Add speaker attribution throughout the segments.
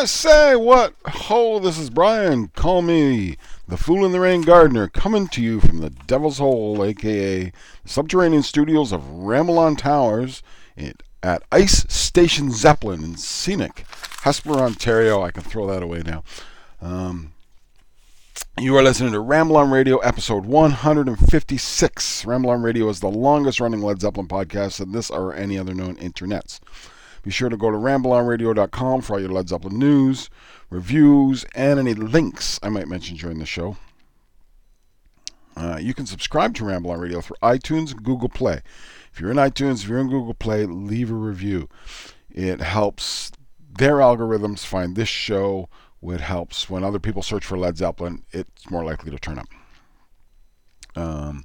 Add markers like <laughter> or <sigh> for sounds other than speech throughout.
Speaker 1: I say, what? Ho, this is Brian. Call me the Fool in the Rain Gardener, coming to you from the Devil's Hole, aka subterranean studios of Ramblon Towers at Ice Station Zeppelin in scenic Hespeler, Ontario. I can throw that away now. Um, you are listening to Ramble on Radio, episode 156. Ramble on Radio is the longest running Led Zeppelin podcast in this or any other known internets. Be sure to go to rambleonradio.com for all your Led Zeppelin news, reviews, and any links I might mention during the show. Uh, you can subscribe to Ramble on Radio through iTunes and Google Play. If you're in iTunes, if you're in Google Play, leave a review. It helps their algorithms find this show. It helps when other people search for Led Zeppelin, it's more likely to turn up. Um,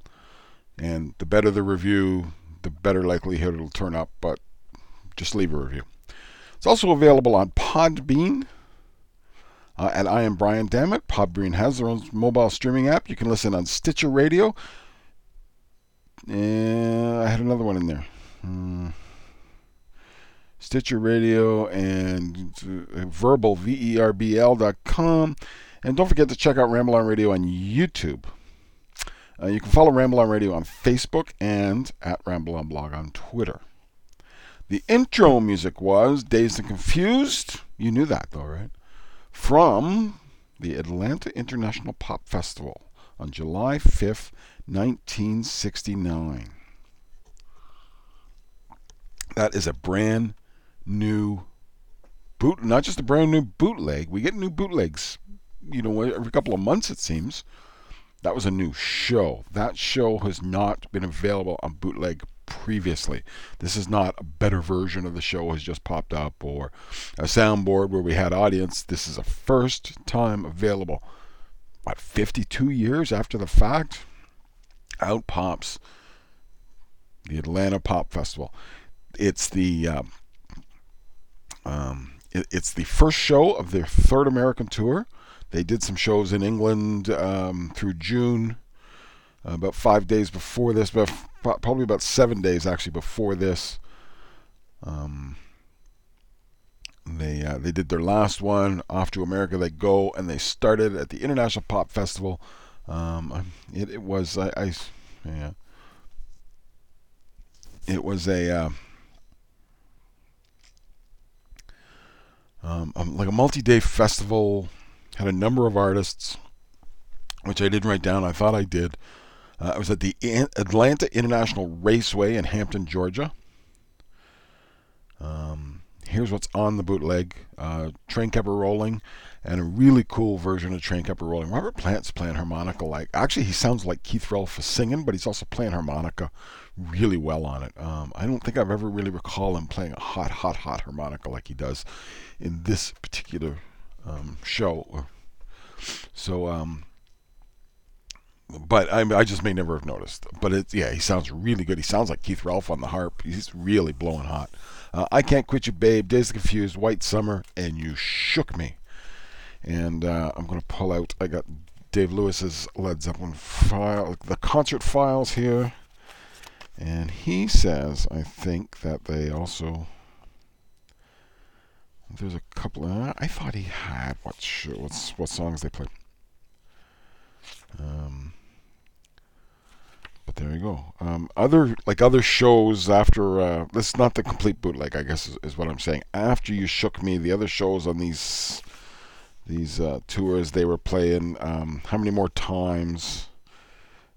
Speaker 1: and the better the review, the better likelihood it'll turn up. But just leave a review. It's also available on Podbean. Uh, and I am Brian Dammit. Podbean has their own mobile streaming app. You can listen on Stitcher Radio. And I had another one in there. Hmm. Stitcher Radio and uh, Verbal, V-E-R-B-L dot com. And don't forget to check out Ramble on Radio on YouTube. Uh, you can follow Ramble on Radio on Facebook and at Ramble on Blog on Twitter. The intro music was Dazed and Confused. You knew that, though, right? From the Atlanta International Pop Festival on July 5th, 1969. That is a brand new boot, not just a brand new bootleg. We get new bootlegs, you know, every couple of months, it seems. That was a new show. That show has not been available on bootleg previously. This is not a better version of the show has just popped up or a soundboard where we had audience. This is a first time available. What, 52 years after the fact? Out pops the Atlanta Pop Festival. It's the um, it, it's the first show of their third American tour. They did some shows in England um, through June uh, about five days before this, but probably about seven days actually before this. Um, they uh, they did their last one off to America. They go and they started at the International Pop Festival. Um, it, it was I, I yeah it was a uh, um, um, like a multi-day festival. Had a number of artists, which I didn't write down. I thought I did. Uh, I was at the Atlanta International Raceway in Hampton, Georgia. Um, here's what's on the bootleg uh, Train Kept Rolling, and a really cool version of Train Kept Rolling. Robert Plant's playing harmonica like, actually, he sounds like Keith Relf is singing, but he's also playing harmonica really well on it. Um, I don't think I've ever really recall him playing a hot, hot, hot harmonica like he does in this particular um, show. So, um, but I, I just may never have noticed. But it's yeah, he sounds really good. He sounds like Keith Relf on the harp. He's really blowing hot. Uh, I can't quit you, babe. Dazed confused. White summer, and you shook me. And uh, I'm gonna pull out. I got Dave Lewis's Led Zeppelin file, the concert files here, and he says I think that they also. There's a couple. Of, I thought he had what what what songs they played. Um, but there you go. Um, other like other shows after uh, this not the complete bootleg, I guess is, is, what I'm saying. After you shook me, the other shows on these these uh, tours they were playing. Um, how many more times?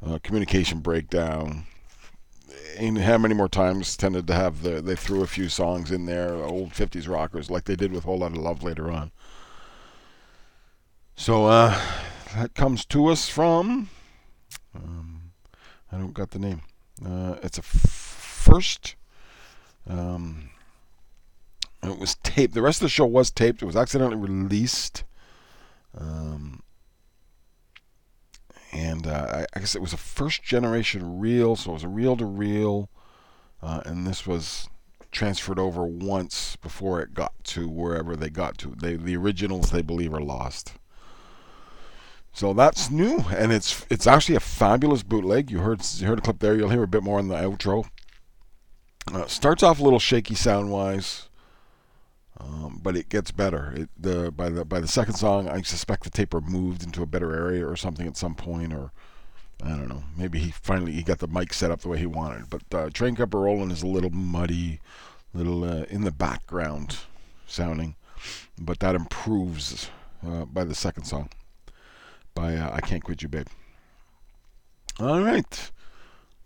Speaker 1: Uh, communication breakdown. And how many more times tended to have the they threw a few songs in there, old '50s rockers, like they did with Whole Lot of Love later on. So uh, that comes to us from. Um, I don't got the name. Uh, it's a f- first. Um, it was taped. The rest of the show was taped. It was accidentally released. Um, and uh, I, I, guess it was a first generation reel, so it was a reel to reel. and this was transferred over once before it got to wherever they got to. They, the originals, they believe, are lost. So that's new, and it's it's actually a fabulous bootleg. You heard you heard a clip there. You'll hear a bit more in the outro. Uh, starts off a little shaky sound wise, um, but it gets better. It, the by the by the second song, I suspect the taper moved into a better area or something at some point, or I don't know. Maybe he finally he got the mic set up the way he wanted. But uh, Train Kept Rolling is a little muddy, little uh, in the background sounding, but that improves uh, by the second song by uh, I Can't Quit You Babe. All right.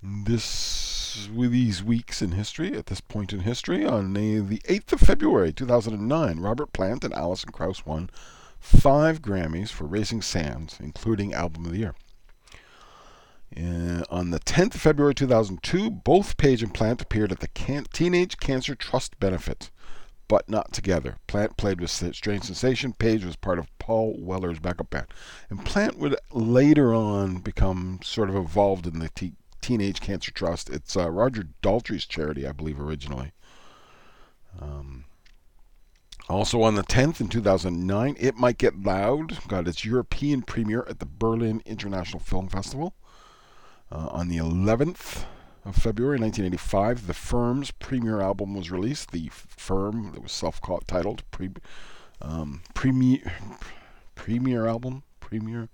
Speaker 1: This with these weeks in history, at this point in history, on the, the 8th of February 2009, Robert Plant and Alison Krauss won five Grammys for Raising Sands, including Album of the Year. Uh, on the 10th of February 2002, both Page and Plant appeared at the Can- Teenage Cancer Trust benefit but not together. Plant played with Strange Sensation. Page was part of Paul Weller's backup band. And Plant would later on become sort of involved in the Teenage Cancer Trust. It's uh, Roger Daltrey's charity, I believe, originally. Um, also on the 10th in 2009, It Might Get Loud got its European premiere at the Berlin International Film Festival. Uh, on the 11th, of February 1985, The Firm's premier album was released. The Firm, that was self-titled, pre, um, premier, premiere album, premier,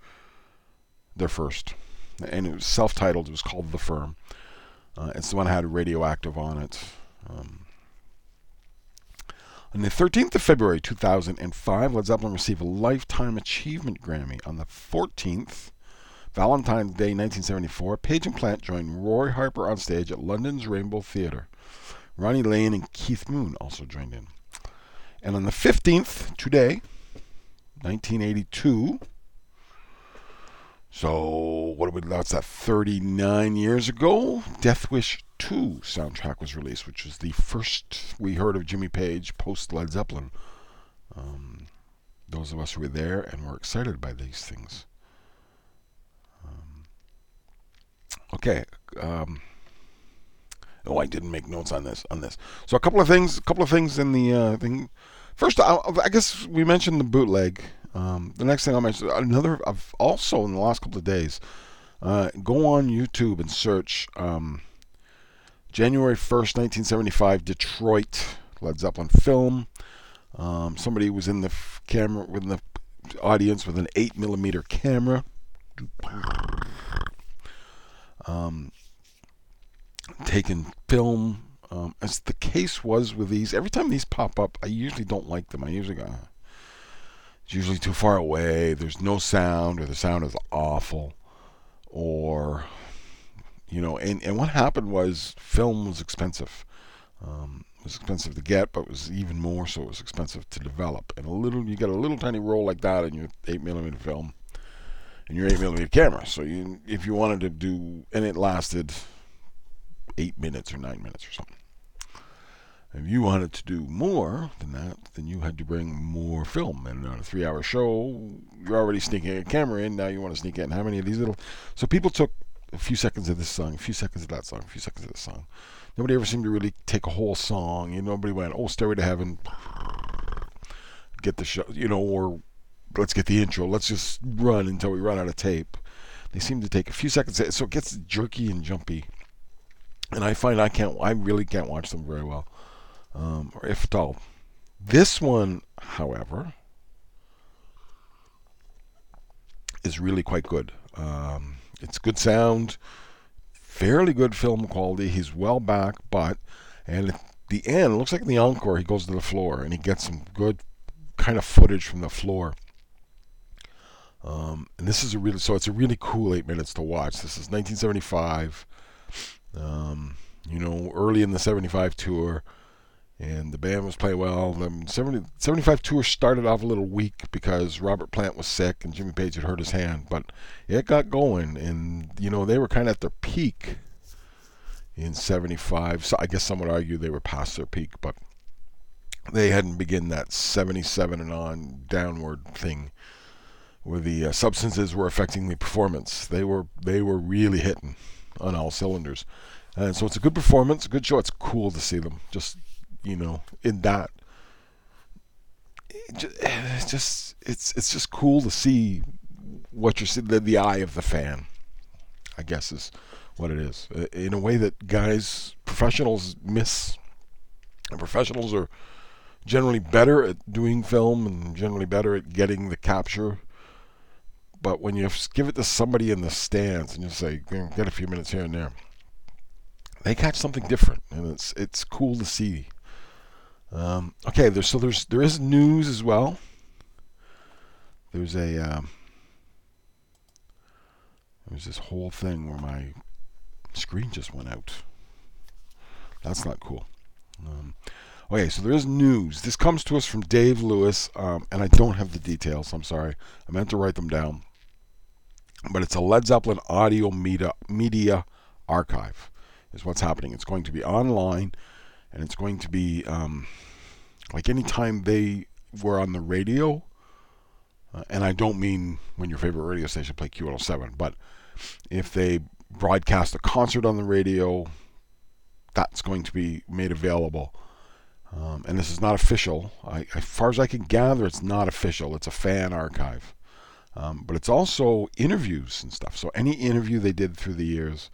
Speaker 1: their first, and it was self-titled. It was called The Firm. Uh, it's the one that had Radioactive on it. Um, on the 13th of February 2005, Led Zeppelin received a Lifetime Achievement Grammy. On the 14th, Valentine's Day 1974, Page and Plant joined Roy Harper on stage at London's Rainbow Theatre. Ronnie Lane and Keith Moon also joined in. And on the 15th, today, 1982, so what we, that's that 39 years ago, Death Wish 2 soundtrack was released, which was the first we heard of Jimmy Page post Led Zeppelin. Um, those of us who were there and were excited by these things. Okay. Um, oh, I didn't make notes on this. On this. So a couple of things. A couple of things in the uh, thing. First, I, I guess we mentioned the bootleg. Um, the next thing I'll mention, another. I've also in the last couple of days, uh, go on YouTube and search um, January first, nineteen seventy-five, Detroit Led Zeppelin film. Um, somebody was in the f- camera with the audience with an eight millimeter camera um, taken film. Um, as the case was with these, every time these pop up, I usually don't like them. I usually go, it's usually too far away. There's no sound, or the sound is awful, or you know. And, and what happened was film was expensive. Um, it was expensive to get, but it was even more so. It was expensive to develop. And a little, you get a little tiny roll like that in your eight millimeter film and your 8 millimeter camera. So you, if you wanted to do, and it lasted eight minutes or nine minutes or something. If you wanted to do more than that, then you had to bring more film. And on a three-hour show, you're already sneaking a camera in. Now you want to sneak in how many of these little? So people took a few seconds of this song, a few seconds of that song, a few seconds of this song. Nobody ever seemed to really take a whole song. You know, nobody went, "Oh, Stairway to Heaven." Get the show, you know, or let's get the intro. Let's just run until we run out of tape. They seem to take a few seconds, so it gets jerky and jumpy. And I find I can't, I really can't watch them very well, um, or if at all. This one, however, is really quite good. Um, it's good sound, fairly good film quality. He's well back, but and at the end, looks like in the encore, he goes to the floor and he gets some good kind of footage from the floor. Um, and this is a really so it's a really cool eight minutes to watch. This is 1975. Um, you know, early in the 75 tour, and the band was playing well. The 70, 75 tour started off a little weak because Robert Plant was sick and Jimmy Page had hurt his hand, but it got going, and you know they were kind of at their peak in 75. So I guess some would argue they were past their peak, but they hadn't begun that 77 and on downward thing where the uh, substances were affecting the performance. They were they were really hitting on all cylinders. And so it's a good performance, a good show. It's cool to see them just you know in that. It's <sighs> just it's it's just cool to see what you're seeing the, the eye of the fan. I guess is what it is in a way that guys professionals miss. And professionals are generally better at doing film and generally better at getting the capture. But when you give it to somebody in the stands and you say, get a few minutes here and there, they catch something different, and it's it's cool to see. Um, okay, there's so there's there is news as well. There's a um, there's this whole thing where my screen just went out. That's not cool. Um, okay, so there is news. This comes to us from Dave Lewis, um, and I don't have the details. I'm sorry. I meant to write them down. But it's a Led Zeppelin audio media, media archive, is what's happening. It's going to be online, and it's going to be um, like anytime they were on the radio. Uh, and I don't mean when your favorite radio station play Q107, but if they broadcast a concert on the radio, that's going to be made available. Um, and this is not official. I, as far as I can gather, it's not official. It's a fan archive. Um, but it's also interviews and stuff. So any interview they did through the years,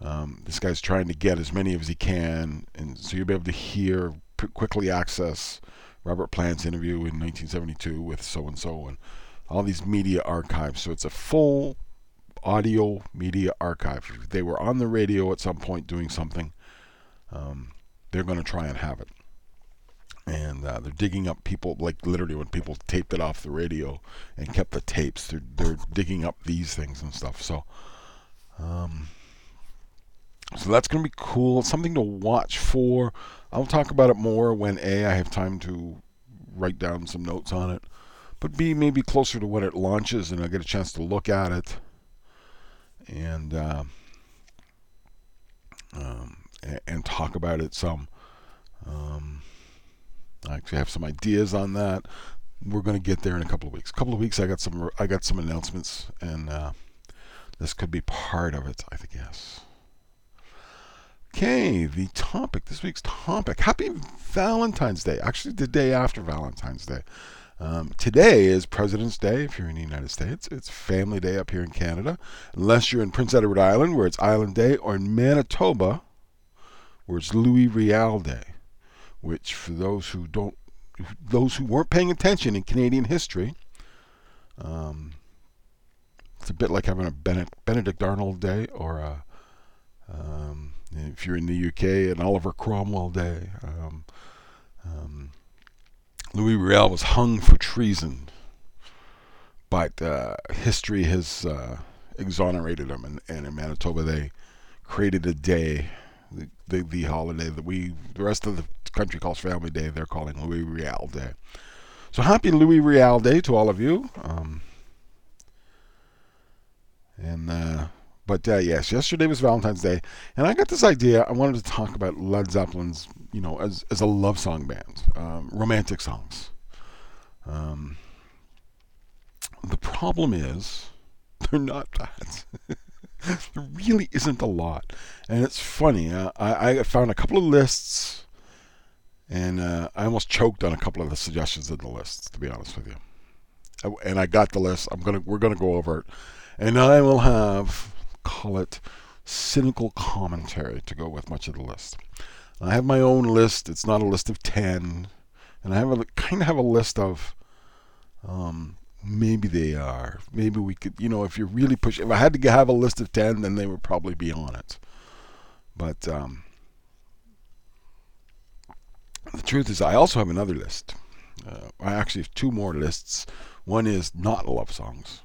Speaker 1: um, this guy's trying to get as many as he can, and so you'll be able to hear quickly access Robert Plant's interview in 1972 with so and so, and all these media archives. So it's a full audio media archive. If they were on the radio at some point doing something, um, they're going to try and have it. And uh, they're digging up people, like literally when people taped it off the radio and kept the tapes, they're, they're digging up these things and stuff. So, um, so that's going to be cool. It's something to watch for. I'll talk about it more when A, I have time to write down some notes on it, but B, maybe closer to when it launches and I get a chance to look at it and uh, um, and talk about it some. Um, I actually have some ideas on that. We're going to get there in a couple of weeks. A couple of weeks, I got some I got some announcements, and uh, this could be part of it. I think yes. Okay, the topic this week's topic. Happy Valentine's Day. Actually, the day after Valentine's Day. Um, today is President's Day if you're in the United States. It's Family Day up here in Canada. Unless you're in Prince Edward Island where it's Island Day, or in Manitoba where it's Louis Riel Day, which for those who don't, those who weren't paying attention in Canadian history, um, it's a bit like having a Benedict Arnold Day or a, um, if you're in the UK, an Oliver Cromwell Day. Um, um Louis Riel was hung for treason, but uh, history has uh, exonerated him, and, and, in Manitoba they created a day, the, the, holiday that we, the rest of the country calls Family Day. They're calling Louis Riel Day. So happy Louis Riel Day to all of you. Um, and uh, but uh, yes, yesterday was Valentine's Day, and I got this idea. I wanted to talk about Led Zeppelin's, you know, as as a love song band, um, romantic songs. Um, the problem is, <laughs> they're not that. <laughs> <laughs> there really isn't a lot, and it's funny. Uh, I I found a couple of lists, and uh, I almost choked on a couple of the suggestions in the lists. To be honest with you, and I got the list. I'm gonna we're gonna go over it, and I will have call it cynical commentary to go with much of the list. I have my own list. It's not a list of 10. And I have a kind of have a list of um, maybe they are. Maybe we could, you know, if you're really push, if I had to have a list of 10, then they would probably be on it. But um, the truth is, I also have another list. Uh, I actually have two more lists. One is not love songs,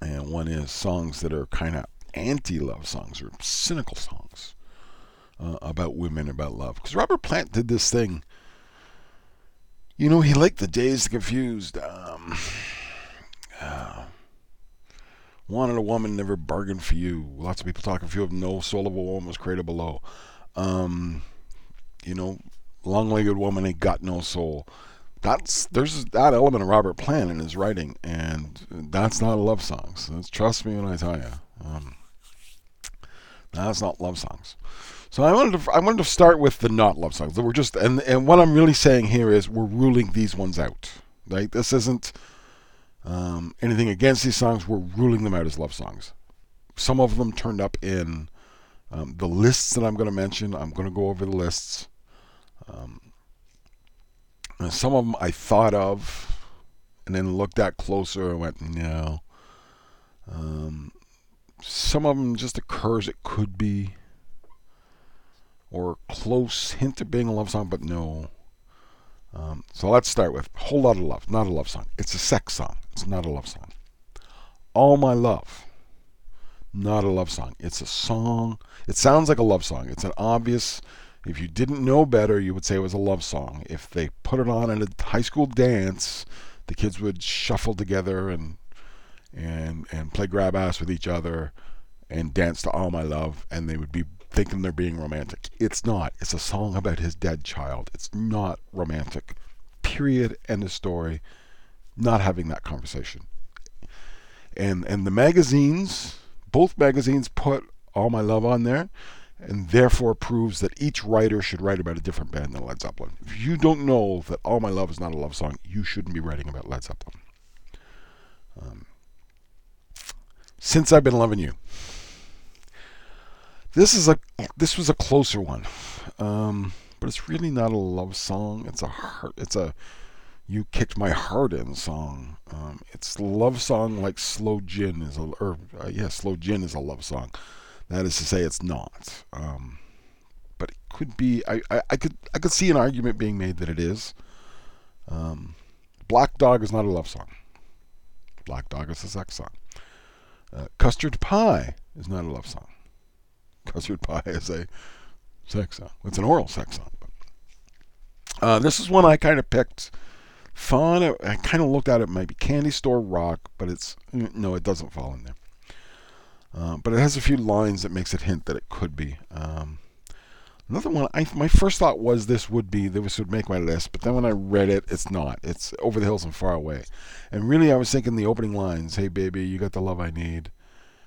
Speaker 1: and one is songs that are kind of anti-love songs or cynical songs. uh, about women, about love. Because Robert Plant did this thing. You know, he liked the Dazed Confused. Um, uh, wanted a woman, never bargained for you. Lots of people talking for you. No soul of a woman was created below. Um, you know, long-legged woman ain't got no soul. That's there's that element of Robert Plant in his writing, and that's not a love song. So trust me when I tell you, um, that's not love songs. So I wanted to I wanted to start with the not love songs. We're just and and what I'm really saying here is we're ruling these ones out. Right? This isn't um, anything against these songs. We're ruling them out as love songs. Some of them turned up in um, the lists that I'm going to mention. I'm going to go over the lists. Um, some of them I thought of and then looked at closer and went, no. Um, some of them just occurs it could be or close <laughs> hint of being a love song, but no. Um, so let's start with Whole Lot of Love, not a love song. It's a sex song. It's not a love song. All My Love, not a love song. It's a song. It sounds like a love song. It's an obvious if you didn't know better, you would say it was a love song. If they put it on at a high school dance, the kids would shuffle together and and and play grab ass with each other and dance to All My Love, and they would be thinking they're being romantic. It's not. It's a song about his dead child. It's not romantic. Period. End of story. Not having that conversation. And and the magazines, both magazines put All My Love on there and therefore proves that each writer should write about a different band than Led Zeppelin. If you don't know that All My Love is not a love song, you shouldn't be writing about Led Zeppelin. Um, since I've been loving you, this is a this was a closer one, um, but it's really not a love song. It's a heart. It's a you kicked my heart in song. Um, it's love song like Slow Gin is a or uh, yeah, Slow Gin is a love song. That is to say, it's not. Um, but it could be. I, I, I, could I could see an argument being made that it is. Um, Black Dog is not a love song. Black Dog is a sex song. Uh, Custard Pie is not a love song. <laughs> Custard Pie is a sex song. It's an oral sex song. Uh, this is one I kind of picked. Fun. I kind of looked at it. Maybe Candy Store Rock, but it's no, it doesn't fall in there. Uh, but it has a few lines that makes it hint that it could be. Um, another one, I, my first thought was this would be, this would make my list, but then when I read it, it's not. It's Over the Hills and Far Away. And really, I was thinking the opening lines, Hey baby, you got the love I need.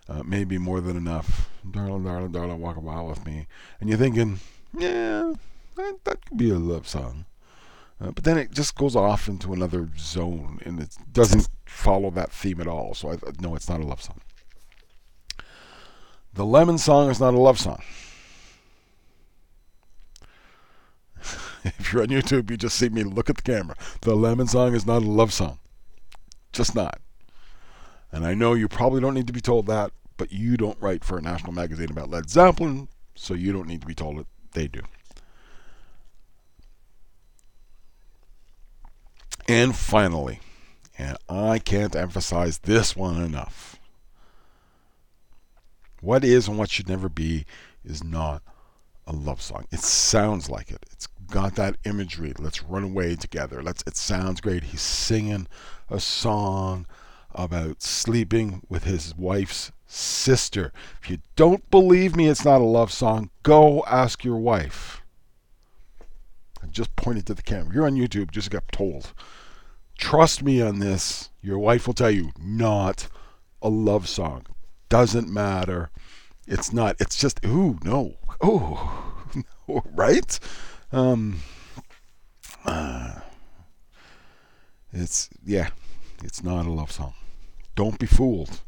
Speaker 1: Uh, maybe more than enough. Darling, darling, darling, walk a mile with me. And you're thinking, yeah, that, that could be a love song. Uh, but then it just goes off into another zone and it doesn't follow that theme at all. So I no, it's not a love song. The Lemon Song is not a love song. <laughs> if you're on YouTube, you just see me look at the camera. The Lemon Song is not a love song. Just not. And I know you probably don't need to be told that, but you don't write for a national magazine about Led Zeppelin, so you don't need to be told it. They do. And finally, and I can't emphasize this one enough what is and what should never be is not a love song. It sounds like it. It's got that imagery. Let's run away together. Let's it sounds great. He's singing a song about sleeping with his wife's sister. If you don't believe me it's not a love song, go ask your wife. I just pointed to the camera. You're on YouTube, just got told. Trust me on this. Your wife will tell you not a love song doesn't matter. It's not. It's just ooh no. Oh, <laughs> right? Um, uh, it's yeah. It's not a love song. Don't be fooled.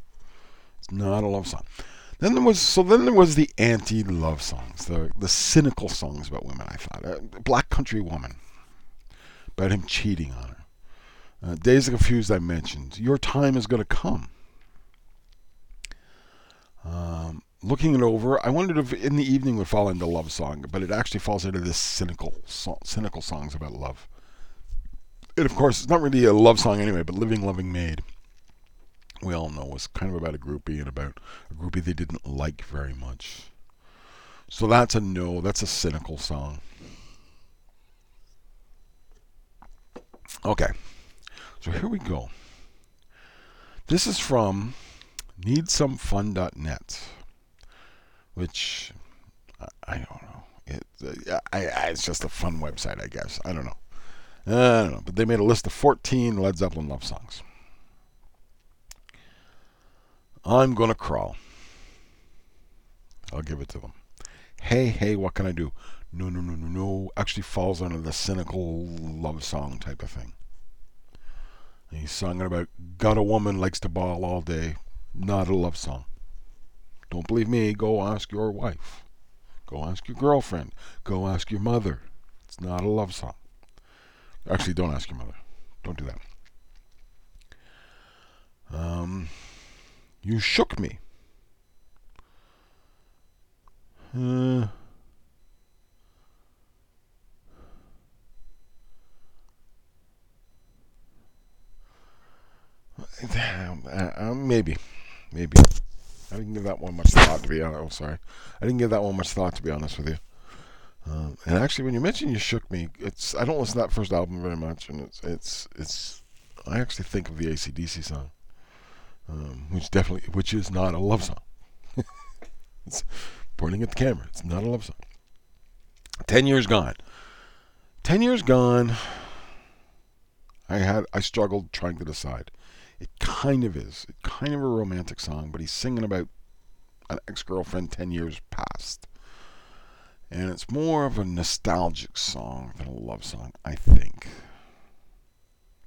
Speaker 1: It's not a love song. Then there was so then there was the anti-love songs, the the cynical songs about women. I thought, uh, Black Country Woman, about him cheating on her. Uh, Dazed and Confused, I mentioned. Your time is going to come. Um, looking it over, I wondered if in the evening would fall into love song, but it actually falls into this cynical, so, cynical songs about love. And of course, it's not really a love song anyway, but Living Loving Maid, we all know, was kind of about a groupie and about a groupie they didn't like very much. So that's a no. That's a cynical song. Okay. So here we go. This is from needsomefun.net, which I, don't know. It, uh, I, I, it's just a fun website, I guess. I don't know. I don't know. But they made a list of 14 Led Zeppelin love songs. I'm going to crawl. I'll give it to them. Hey, hey, what can I do? No, no, no, no, no. Actually falls under the cynical love song type of thing. And he's singing about got a woman likes to ball all day. Not a love song. Don't believe me? Go ask your wife. Go ask your girlfriend. Go ask your mother. It's not a love song. Actually, don't ask your mother. Don't do that. Um, you shook me. Uh, uh, maybe, maybe. I didn't give that one much thought to be honest. Sorry, I didn't give that one much thought to be honest with you. Um, and actually, when you mentioned "You Shook Me," it's I don't listen to that first album very much, and it's it's it's. I actually think of the ACDC song, um, which definitely which is not a love song. <laughs> it's pointing at the camera. It's not a love song. Ten years gone. Ten years gone. I had I struggled trying to decide. It kind of is. It kind of a romantic song, but he's singing about an ex-girlfriend ten years past. And it's more of a nostalgic song than a love song, I think.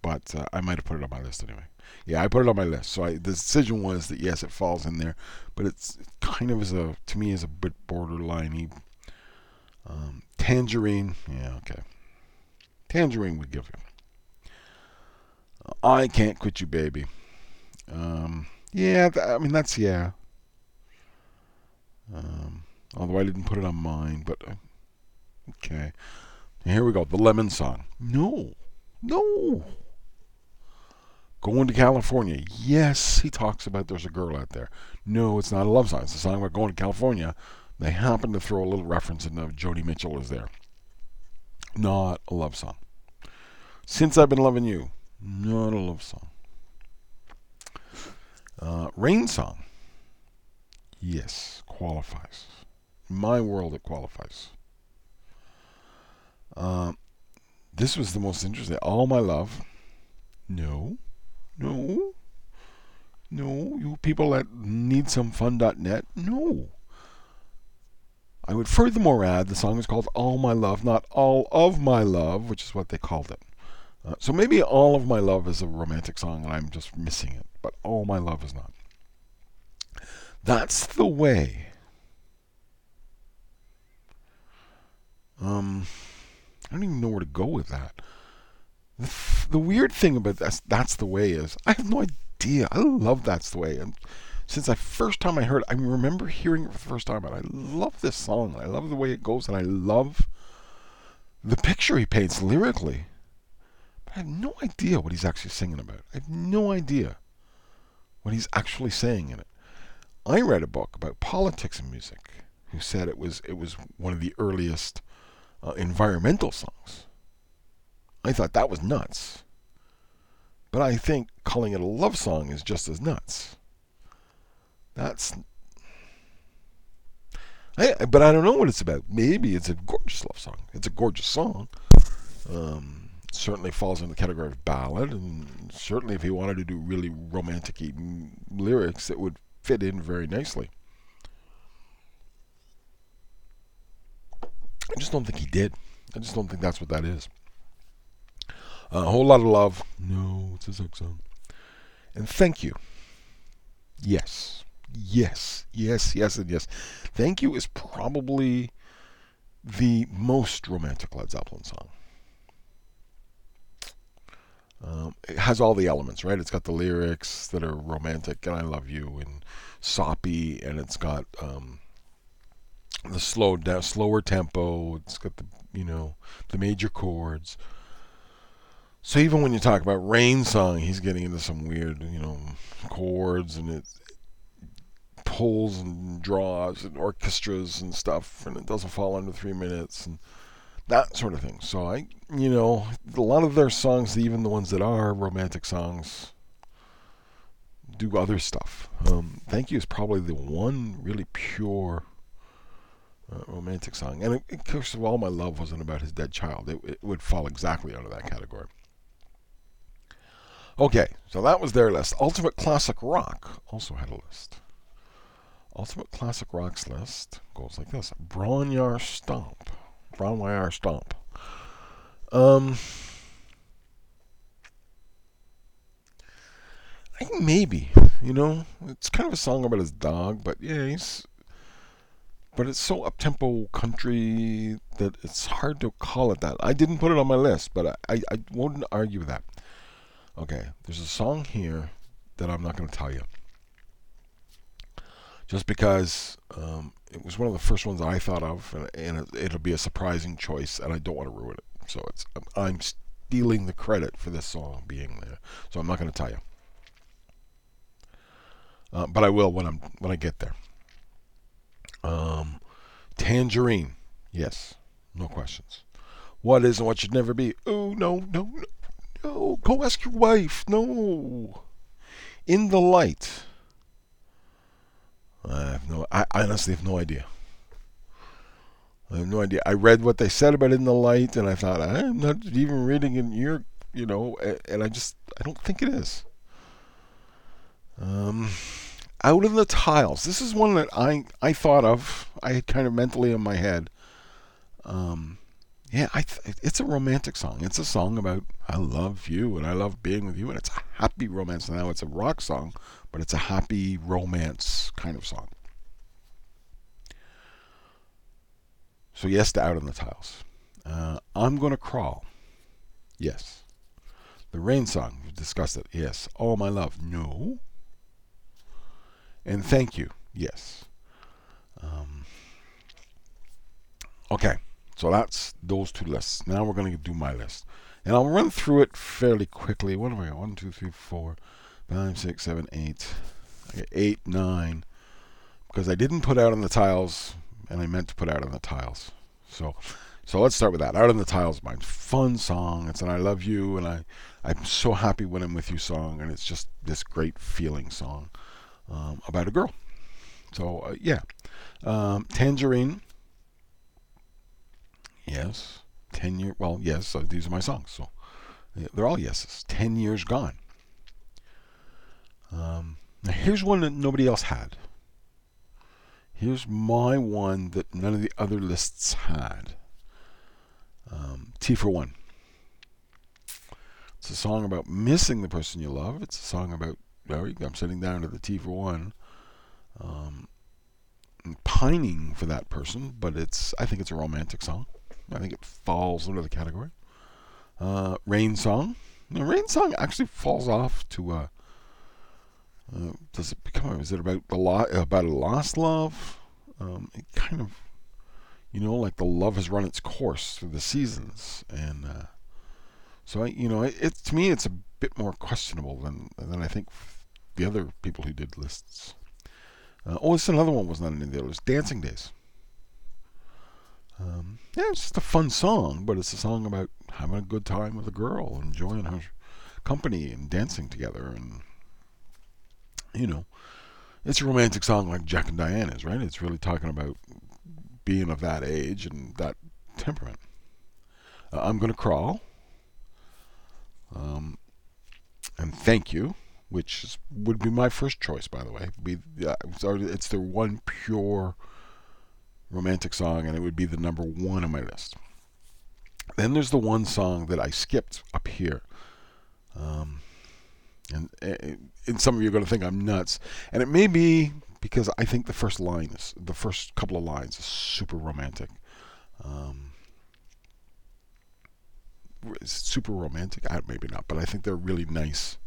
Speaker 1: But uh, I might have put it on my list anyway. Yeah, I put it on my list. So I, the decision was that yes, it falls in there, but it's it kind of is a to me is a bit borderliney. Um, tangerine, yeah, okay. Tangerine would give you. I can't quit you, baby. Um, yeah, th- I mean that's yeah. Um, although I didn't put it on mine, but uh, okay. Here we go. The Lemon Song. No, no. Going to California. Yes, he talks about there's a girl out there. No, it's not a love song. It's a song about going to California. They happen to throw a little reference in of Joni Mitchell is there. Not a love song. Since I've been loving you. Not a love song. Uh, Rain Song. Yes, qualifies. In my world, it qualifies. Uh, this was the most interesting. All My Love. No. No. No. You people at needsomefun.net. No. I would furthermore add the song is called All My Love, not All of My Love, which is what they called it. Uh, so maybe All of My Love is a romantic song and I'm just missing it, but All My Love is not. That's the way. Um, I don't even know where to go with that. The, the weird thing about that's that's the way is I have no idea. I love that's the way, and since I first time I heard, it, I remember hearing it for the first time, and I love this song. I love the way it goes, and I love the picture he paints lyrically. But I have no idea what he's actually singing about. I have no idea what he's actually saying in it. I read a book about politics and music, who said it was it was one of the earliest uh, environmental songs. I thought that was nuts. But I think calling it a love song is just as nuts. That's. I, but I don't know what it's about. Maybe it's a gorgeous love song. It's a gorgeous song. Um, certainly falls in the category of ballad, and certainly if he wanted to do really romantic lyrics, it would fit in very nicely. I just don't think he did. I just don't think that's what that is. A whole lot of love. No, it's a sex song. And thank you. Yes. Yes. Yes, yes, and yes. Thank you is probably the most romantic Led Zeppelin song. Um, it has all the elements, right? It's got the lyrics that are romantic and I love you and soppy, and it's got um, the slow down, slower tempo. It's got the you know the major chords. So even when you talk about Rain Song, he's getting into some weird you know chords, and it pulls and draws and orchestras and stuff, and it doesn't fall under three minutes and that sort of thing. So I, you know, a lot of their songs, even the ones that are romantic songs, do other stuff. Um, Thank You is probably the one really pure uh, romantic song. And of course, All My Love wasn't about his dead child. It, it would fall exactly under that category. Okay, so that was their list. Ultimate Classic Rock also had a list. Ultimate Classic Rock's list goes like this Bron-Y-Aur Stomp. Bron-Y-Aur Stomp. Um, I think maybe, you know, it's kind of a song about his dog, but yeah, he's but it's so up tempo country that it's hard to call it that. I didn't put it on my list, but I, I, I wouldn't argue with that. Okay, there's a song here that I'm not going to tell you. Just because um, it was one of the first ones I thought of, and, and it, will be a surprising choice, and I don't want to ruin it. So it's I'm stealing the credit for this song being there. So I'm not going to tell you. Uh, but I will when I'm when I get there. Um, tangerine, yes, no questions. What is and what should never be? Oh no, no, no, Go ask your wife. No. In the light. I have no. I honestly have no idea. I have no idea. I read what they said about In the Light, and I thought I'm not even reading in your, you know, and I just I don't think it is. Um, out in the tiles. This is one that I I thought of. I had kind of mentally in my head. Um, yeah, th- it's a romantic song. It's a song about I love you and I love being with you, and it's a happy romance. Now it's a rock song, but it's a happy romance kind of song. So yes, to out in the tiles. Uh, I'm gonna crawl. Yes. The rain song. We've discussed it. Yes. All my love. No. And thank you. Yes. Um, okay. So that's those two lists. Now we're going to do my list. And I'll run through it fairly quickly. What have I got? One, two, three, four, five, six, seven, eight. I got eight, nine. Because I didn't put out on the tiles, and I meant to put out on the tiles. So so let's start with that. Out on the Tiles my Fun song. It's an I Love You, and I, I'm so happy when I'm with you song, and it's just this great feeling song um, about a girl. So, uh, yeah. Um, Tangerine. Yes. 10 year. Well, yes, uh, these are my songs. So they're all yeses. 10 years gone. Um, now, here's one that nobody else had. Here's my one that none of the other lists had. Um, Tea for One. It's a song about missing the person you love. It's a song about I'm sitting down to the tea for one, um, pining for that person, but it's I think it's a romantic song. I think it falls under the category. Uh, rain song. The rain song actually falls off to. Uh, uh, does it become? Is it about the lo- about a lost love? Um, it kind of, you know, like the love has run its course through the seasons, and uh, so I, you know, it, it to me it's a bit more questionable than than I think the other people who did lists. Uh, oh, it's another one was not in the others. Dancing Days. Um, yeah, it's just a fun song, but it's a song about having a good time with a girl, enjoying her company, and dancing together, and you know, it's a romantic song like Jack and Diane is, right? It's really talking about being of that age and that temperament. Uh, I'm gonna crawl. Um, and thank you which is, would be my first choice, by the way. Be uh, it's the one pure romantic song, and it would be the number one on my list. Then there's the one song that I skipped up here. Um, and, and some of you are going to think I'm nuts, and it may be because I think the first line is the first couple of lines is super romantic. Um, super romantic? I, maybe not, but I think they're really nice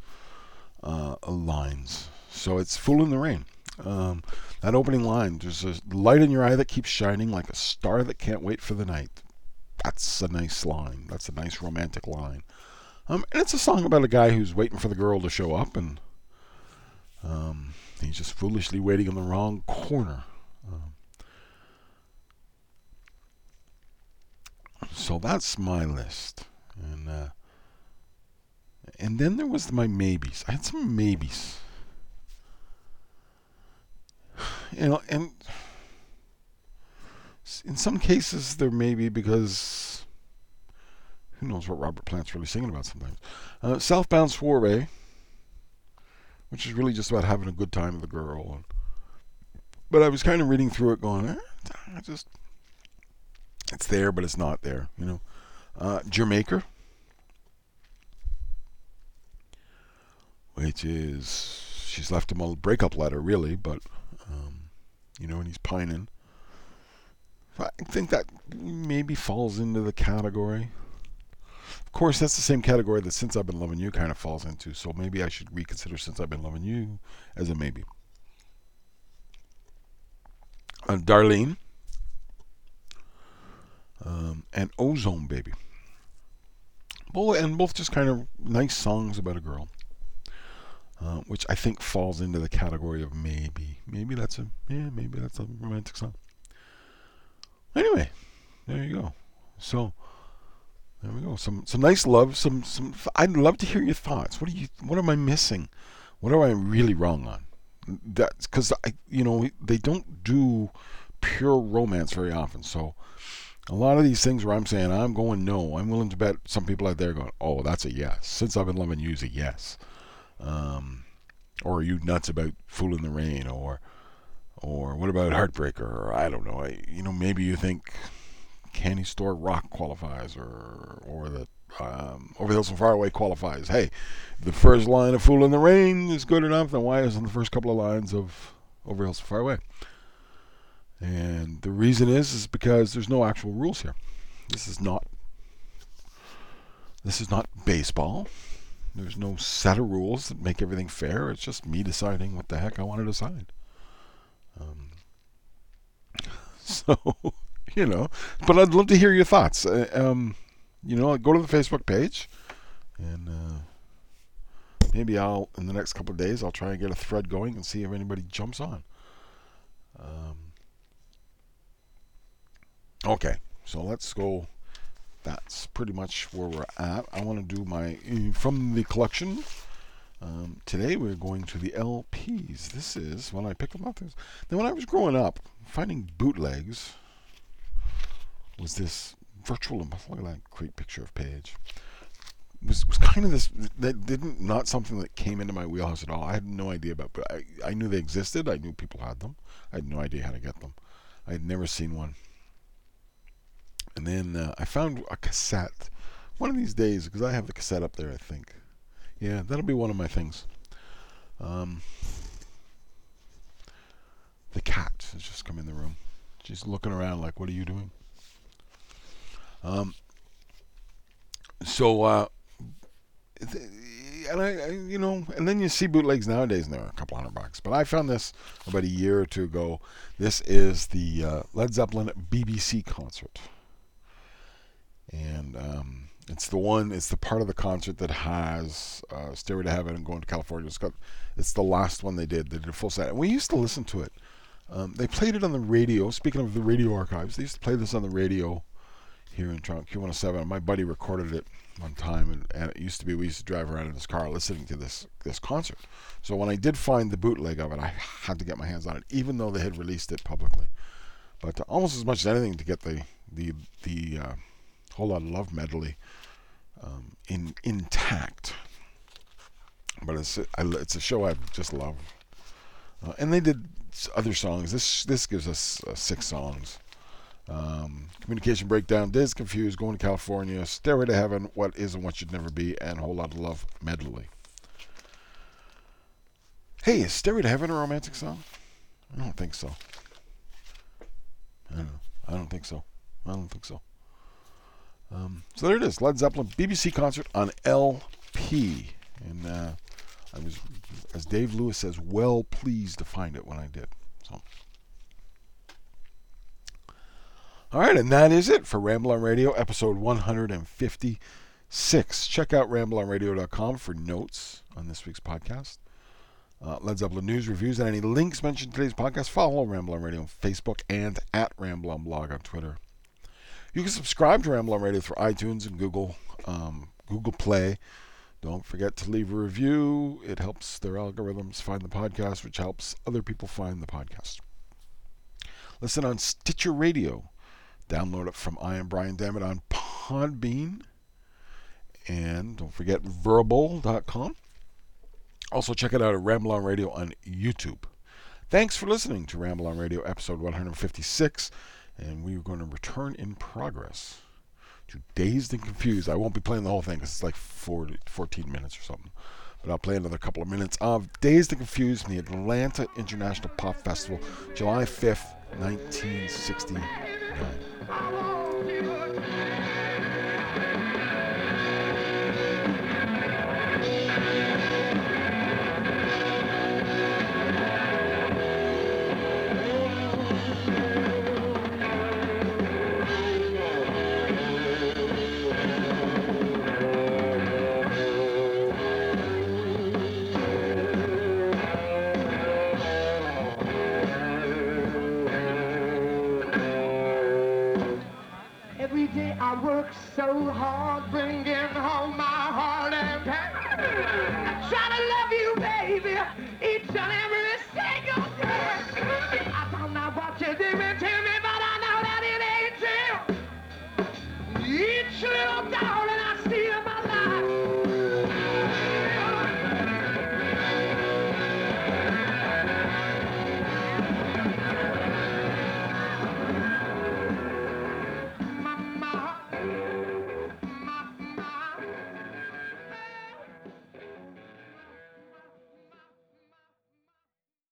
Speaker 1: uh, lines. So it's Fool in the Rain. Um, that opening line, there's a light in your eye that keeps shining like a star that can't wait for the night. That's a nice line. That's a nice romantic line. Um, and it's a song about a guy who's waiting for the girl to show up, and um, he's just foolishly waiting in the wrong corner. Um, so that's my list, and uh, and then there was my maybes. I had some maybes. <sighs> You know, and in some cases there may be because who knows what Robert Plant's really singing about sometimes. Uh, South Bound Saurez, which is really just about having a good time with a girl. But I was kind of reading through it, going, eh, I just it's there, but it's not there, you know. Uh, D'yer Mak'er, which is she's left him a breakup letter, really, but you know, and he's pining. I think that maybe falls into the category. Of course, that's the same category that Since I've Been Loving You kind of falls into, so maybe I should reconsider Since I've Been Loving You as a maybe. Uh, Darlene um, and Ozone Baby. Both, and both just kind of nice songs about a girl. Uh, which I think falls into the category of maybe. Maybe that's a yeah, maybe that's a romantic song. Anyway, there you go. So there we go. Some some nice love. Some some. I'd love to hear your thoughts. What are you? What am I missing? What am I really wrong on? That's because I, you know, they don't do pure romance very often. So a lot of these things where I'm saying I'm going no, I'm willing to bet some people out there going, oh, that's a yes. Since I've been loving you, is a yes. Um, or are you nuts about Fool in the Rain? Or or what about Heartbreaker? Or I don't know. I, you know, maybe you think Candy Store Rock qualifies, or or that um, Over the Hills and Far Away qualifies. Hey, the first line of Fool in the Rain is good enough. Then why isn't the first couple of lines of Over the Hills and Far Away? And the reason is is because there's no actual rules here. This is not this is not baseball. There's no set of rules that make everything fair. It's just me deciding what the heck I want to decide. Um, <laughs> so, <laughs> you know, but I'd love to hear your thoughts. Uh, um, you know, go to the Facebook page, and uh, maybe I'll in the next couple of days I'll try and get a thread going and see if anybody jumps on. Um, okay, so let's go that's pretty much where we're at. I want to do my uh, from the collection. Um, today we're going to the LPs. This is when I picked them up. Then when I was growing up, finding bootlegs was this virtual. Look at that great picture of Page. Was was kind of this that didn't not something that came into my wheelhouse at all. I had no idea about, but I I knew they existed. I knew people had them. I had no idea how to get them. I had never seen one. And then uh, I found a cassette. One of these days, because I have the cassette up there, I think. Yeah, that'll be one of my things. Um, the cat has just come in the room. She's looking around like, "What are you doing?" Um. So, uh, and I, I, you know, and then you see bootlegs nowadays, and they're a couple hundred bucks. But I found this about a year or two ago. This is the uh, Led Zeppelin BBC concert and um, it's the one. It's the part of the concert that has uh, "Stairway to Heaven" and "Going to California." It's got. It's the last one they did. They did a full set, and we used to listen to it. Um, they played it on the radio. Speaking of the radio archives, they used to play this on the radio here in Toronto, Q107. My buddy recorded it one time, and, and, it used to be we used to drive around in his car listening to this this concert. So when I did find the bootleg of it, I had to get my hands on it, even though they had released it publicly. But almost as much as anything to get the the the uh, whole lot of love medley um, in intact. But it's it's a show I just love, uh, and they did other songs. This this gives us uh, six songs. Um, communication breakdown, Dazed Confused, Going to California, Stairway to Heaven, What Is and What Should Never Be, and Whole Lot of Love medley. Hey, is Stairway to Heaven a romantic song? I don't think so. I don't know. I don't think so. I don't think so. Um, so there it is, Led Zeppelin BBC concert on LP, and uh, I was, as Dave Lewis says, well pleased to find it when I did. So. All right, and that is it for Ramble on Radio, episode 156. Check out rambleonradio.com for notes on this week's podcast. uh, Led Zeppelin news, reviews, and any links mentioned in today's podcast, follow Ramble on Radio on Facebook and at Ramble on Blog on Twitter. You can subscribe to Ramble on Radio through iTunes and Google um, Google Play. Don't forget to leave a review. It helps their algorithms find the podcast, which helps other people find the podcast. Listen on Stitcher Radio. Download it from I am Brian Dammit on Podbean. And don't forget verbal.com. Also, check it out at Ramble on Radio on YouTube. Thanks for listening to Ramble on Radio episode 156. And we are going to return in progress to Dazed and Confused. I won't be playing the whole thing because it's like 40, 14 minutes or something. But I'll play another couple of minutes of Dazed and Confused from the Atlanta International Pop Festival, July 5th, 1969.
Speaker 2: So hard,